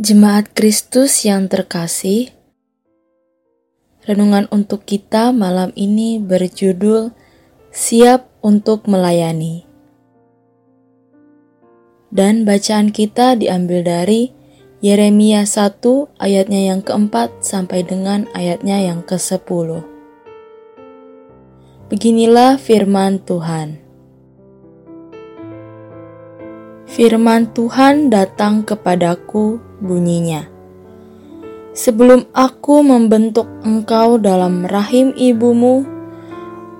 Jemaat Kristus yang terkasih, renungan untuk kita malam ini berjudul "Siap untuk Melayani", dan bacaan kita diambil dari Yeremia 1 ayatnya yang keempat sampai dengan ayatnya yang ke-10. Beginilah firman Tuhan. Firman Tuhan datang kepadaku bunyinya. Sebelum aku membentuk engkau dalam rahim ibumu,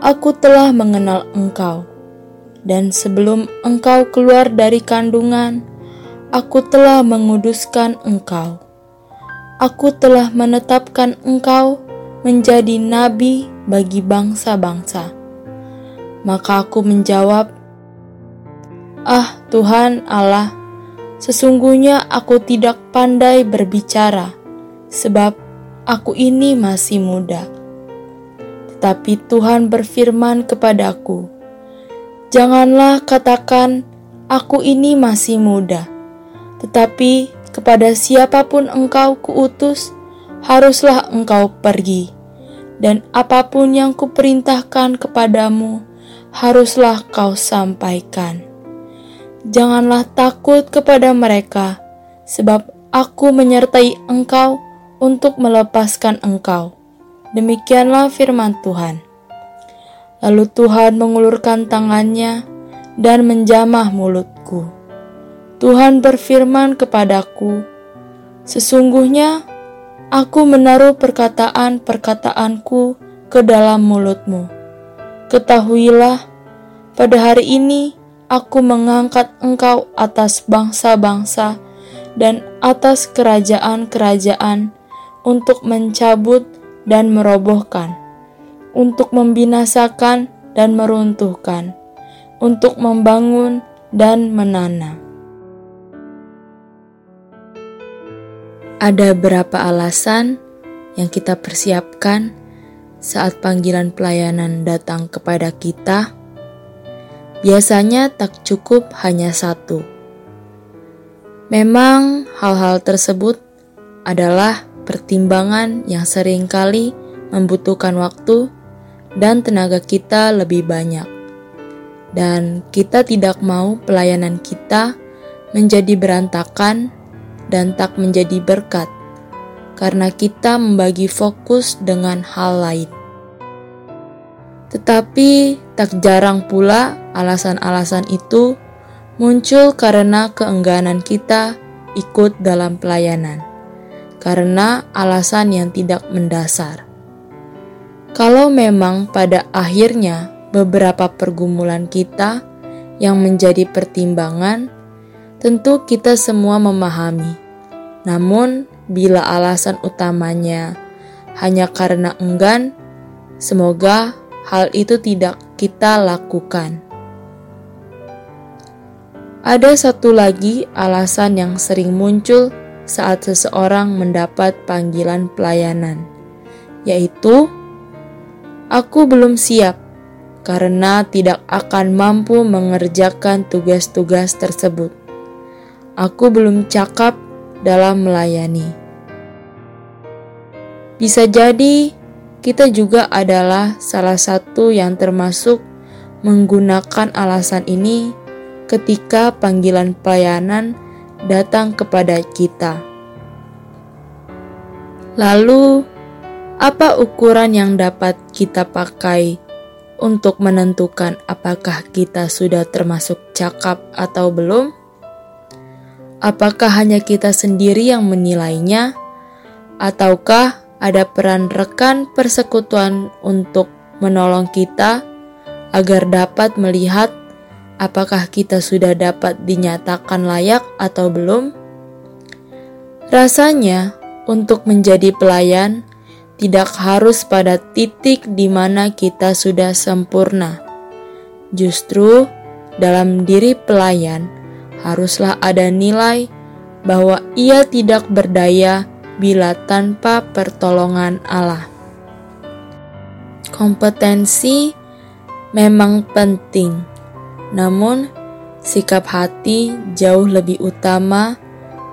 aku telah mengenal engkau. Dan sebelum engkau keluar dari kandungan, aku telah menguduskan engkau. Aku telah menetapkan engkau menjadi nabi bagi bangsa-bangsa. Maka aku menjawab, Ah Tuhan Allah, sesungguhnya aku tidak pandai berbicara, sebab aku ini masih muda. Tetapi Tuhan berfirman kepadaku, Janganlah katakan, aku ini masih muda, tetapi kepada siapa pun engkau kuutus, haruslah engkau pergi, dan apa pun yang kuperintahkan kepadamu, haruslah kau sampaikan janganlah takut kepada mereka, sebab aku menyertai engkau untuk melepaskan engkau. Demikianlah firman Tuhan. Lalu Tuhan mengulurkan tangannya dan menjamah mulutku. Tuhan berfirman kepadaku, Sesungguhnya aku menaruh perkataan-perkataanku ke dalam mulutmu. Ketahuilah, pada hari ini aku mengangkat engkau atas bangsa-bangsa dan atas kerajaan-kerajaan untuk mencabut dan merobohkan, untuk membinasakan dan meruntuhkan, untuk membangun dan menanam. Ada berapa alasan yang kita persiapkan saat panggilan pelayanan datang kepada kita? Biasanya tak cukup hanya satu. Memang hal-hal tersebut adalah pertimbangan yang sering kali membutuhkan waktu dan tenaga kita lebih banyak. Dan kita tidak mau pelayanan kita menjadi berantakan dan tak menjadi berkat karena kita membagi fokus dengan hal lain. Tetapi tak jarang pula alasan-alasan itu muncul karena keengganan kita ikut dalam pelayanan, karena alasan yang tidak mendasar. Kalau memang pada akhirnya beberapa pergumulan kita yang menjadi pertimbangan, tentu kita semua memahami. Namun, bila alasan utamanya hanya karena enggan, semoga hal itu tidak kita lakukan. Ada satu lagi alasan yang sering muncul saat seseorang mendapat panggilan pelayanan, yaitu "Aku belum siap karena tidak akan mampu mengerjakan tugas-tugas tersebut. Aku belum cakap dalam melayani." Bisa jadi kita juga adalah salah satu yang termasuk menggunakan alasan ini ketika panggilan pelayanan datang kepada kita. Lalu, apa ukuran yang dapat kita pakai untuk menentukan apakah kita sudah termasuk cakap atau belum? Apakah hanya kita sendiri yang menilainya, ataukah ada peran rekan persekutuan untuk menolong kita agar dapat melihat apakah kita sudah dapat dinyatakan layak atau belum. Rasanya, untuk menjadi pelayan tidak harus pada titik di mana kita sudah sempurna. Justru dalam diri pelayan haruslah ada nilai bahwa ia tidak berdaya bila tanpa pertolongan Allah. Kompetensi memang penting, namun sikap hati jauh lebih utama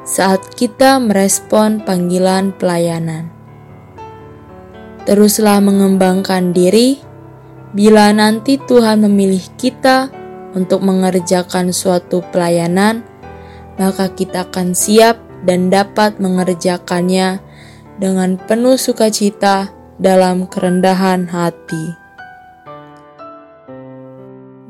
saat kita merespon panggilan pelayanan. Teruslah mengembangkan diri bila nanti Tuhan memilih kita untuk mengerjakan suatu pelayanan, maka kita akan siap dan dapat mengerjakannya dengan penuh sukacita dalam kerendahan hati.